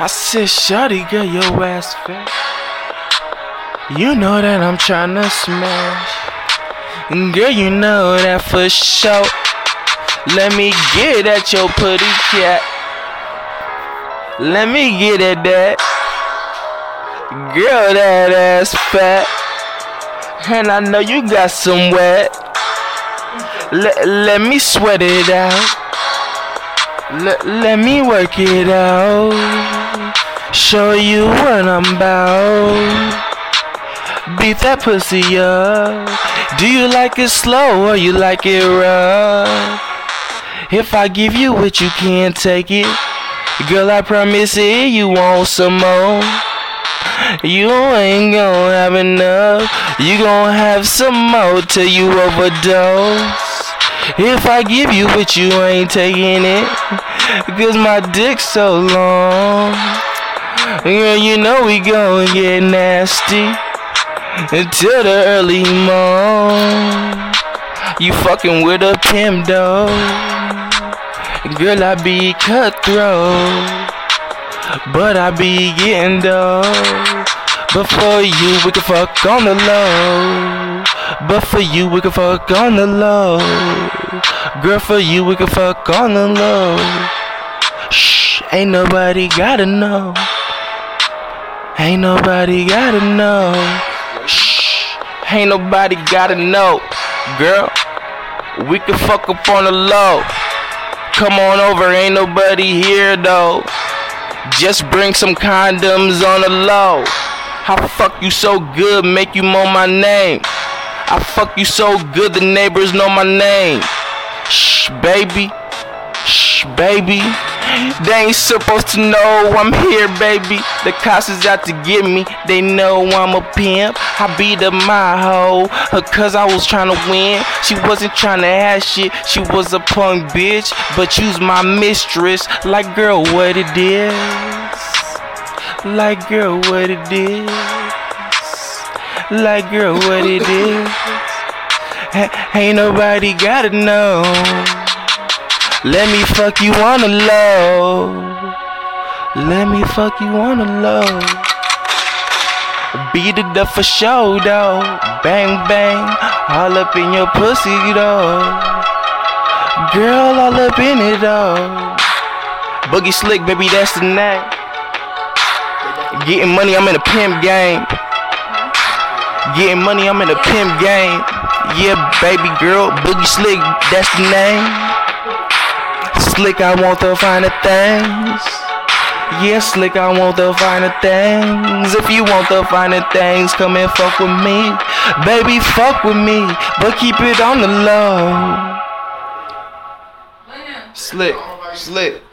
I said, Shawty, girl, your ass fat. You know that I'm tryna smash. Girl, you know that for sure. Let me get at your putty cat. Let me get at that. Girl, that ass fat. And I know you got some wet. Let, let me sweat it out. Let, let me work it out. Show you what I'm about. Beat that pussy up. Do you like it slow or you like it rough? If I give you what you can't take it, girl, I promise it you want some more. You ain't gonna have enough. You gonna have some more till you overdose. If I give you what you ain't taking it, cause my dick's so long. Girl, you know we gon' get nasty until the early morn. You fucking with a pimp though. Girl, I be cutthroat. But I be getting. But for you, we can fuck on the low. But for you, we can fuck on the low. Girl, for you, we can fuck on the low. Shh, ain't nobody gotta know. Ain't nobody gotta know. Shh, ain't nobody gotta know. Girl, we can fuck up on the low. Come on over, ain't nobody here though. Just bring some condoms on the low. I fuck you so good, make you moan my name. I fuck you so good, the neighbors know my name. Shh, baby. Shh, baby. They ain't supposed to know I'm here, baby. The cops is out to get me. They know I'm a pimp. I beat up my hoe, her cause I was trying to win. She wasn't trying to have shit. She was a punk bitch, but you's my mistress. Like, girl, what it is? Like, girl, what it is? Like, girl, what it is? Ain't nobody gotta know. Let me fuck you on the low. Let me fuck you on the low. Beat it up for show though. Bang bang, all up in your pussy though. Girl, all up in it though. Boogie slick, baby, that's the name. Getting money, I'm in a pimp game. Getting money, I'm in a pimp game. Yeah, baby girl, Boogie Slick, that's the name. Slick, I want the finer things. Yeah, slick, I want the finer things. If you want the finer things, come and fuck with me. Baby, fuck with me, but keep it on the low. Slick, slick.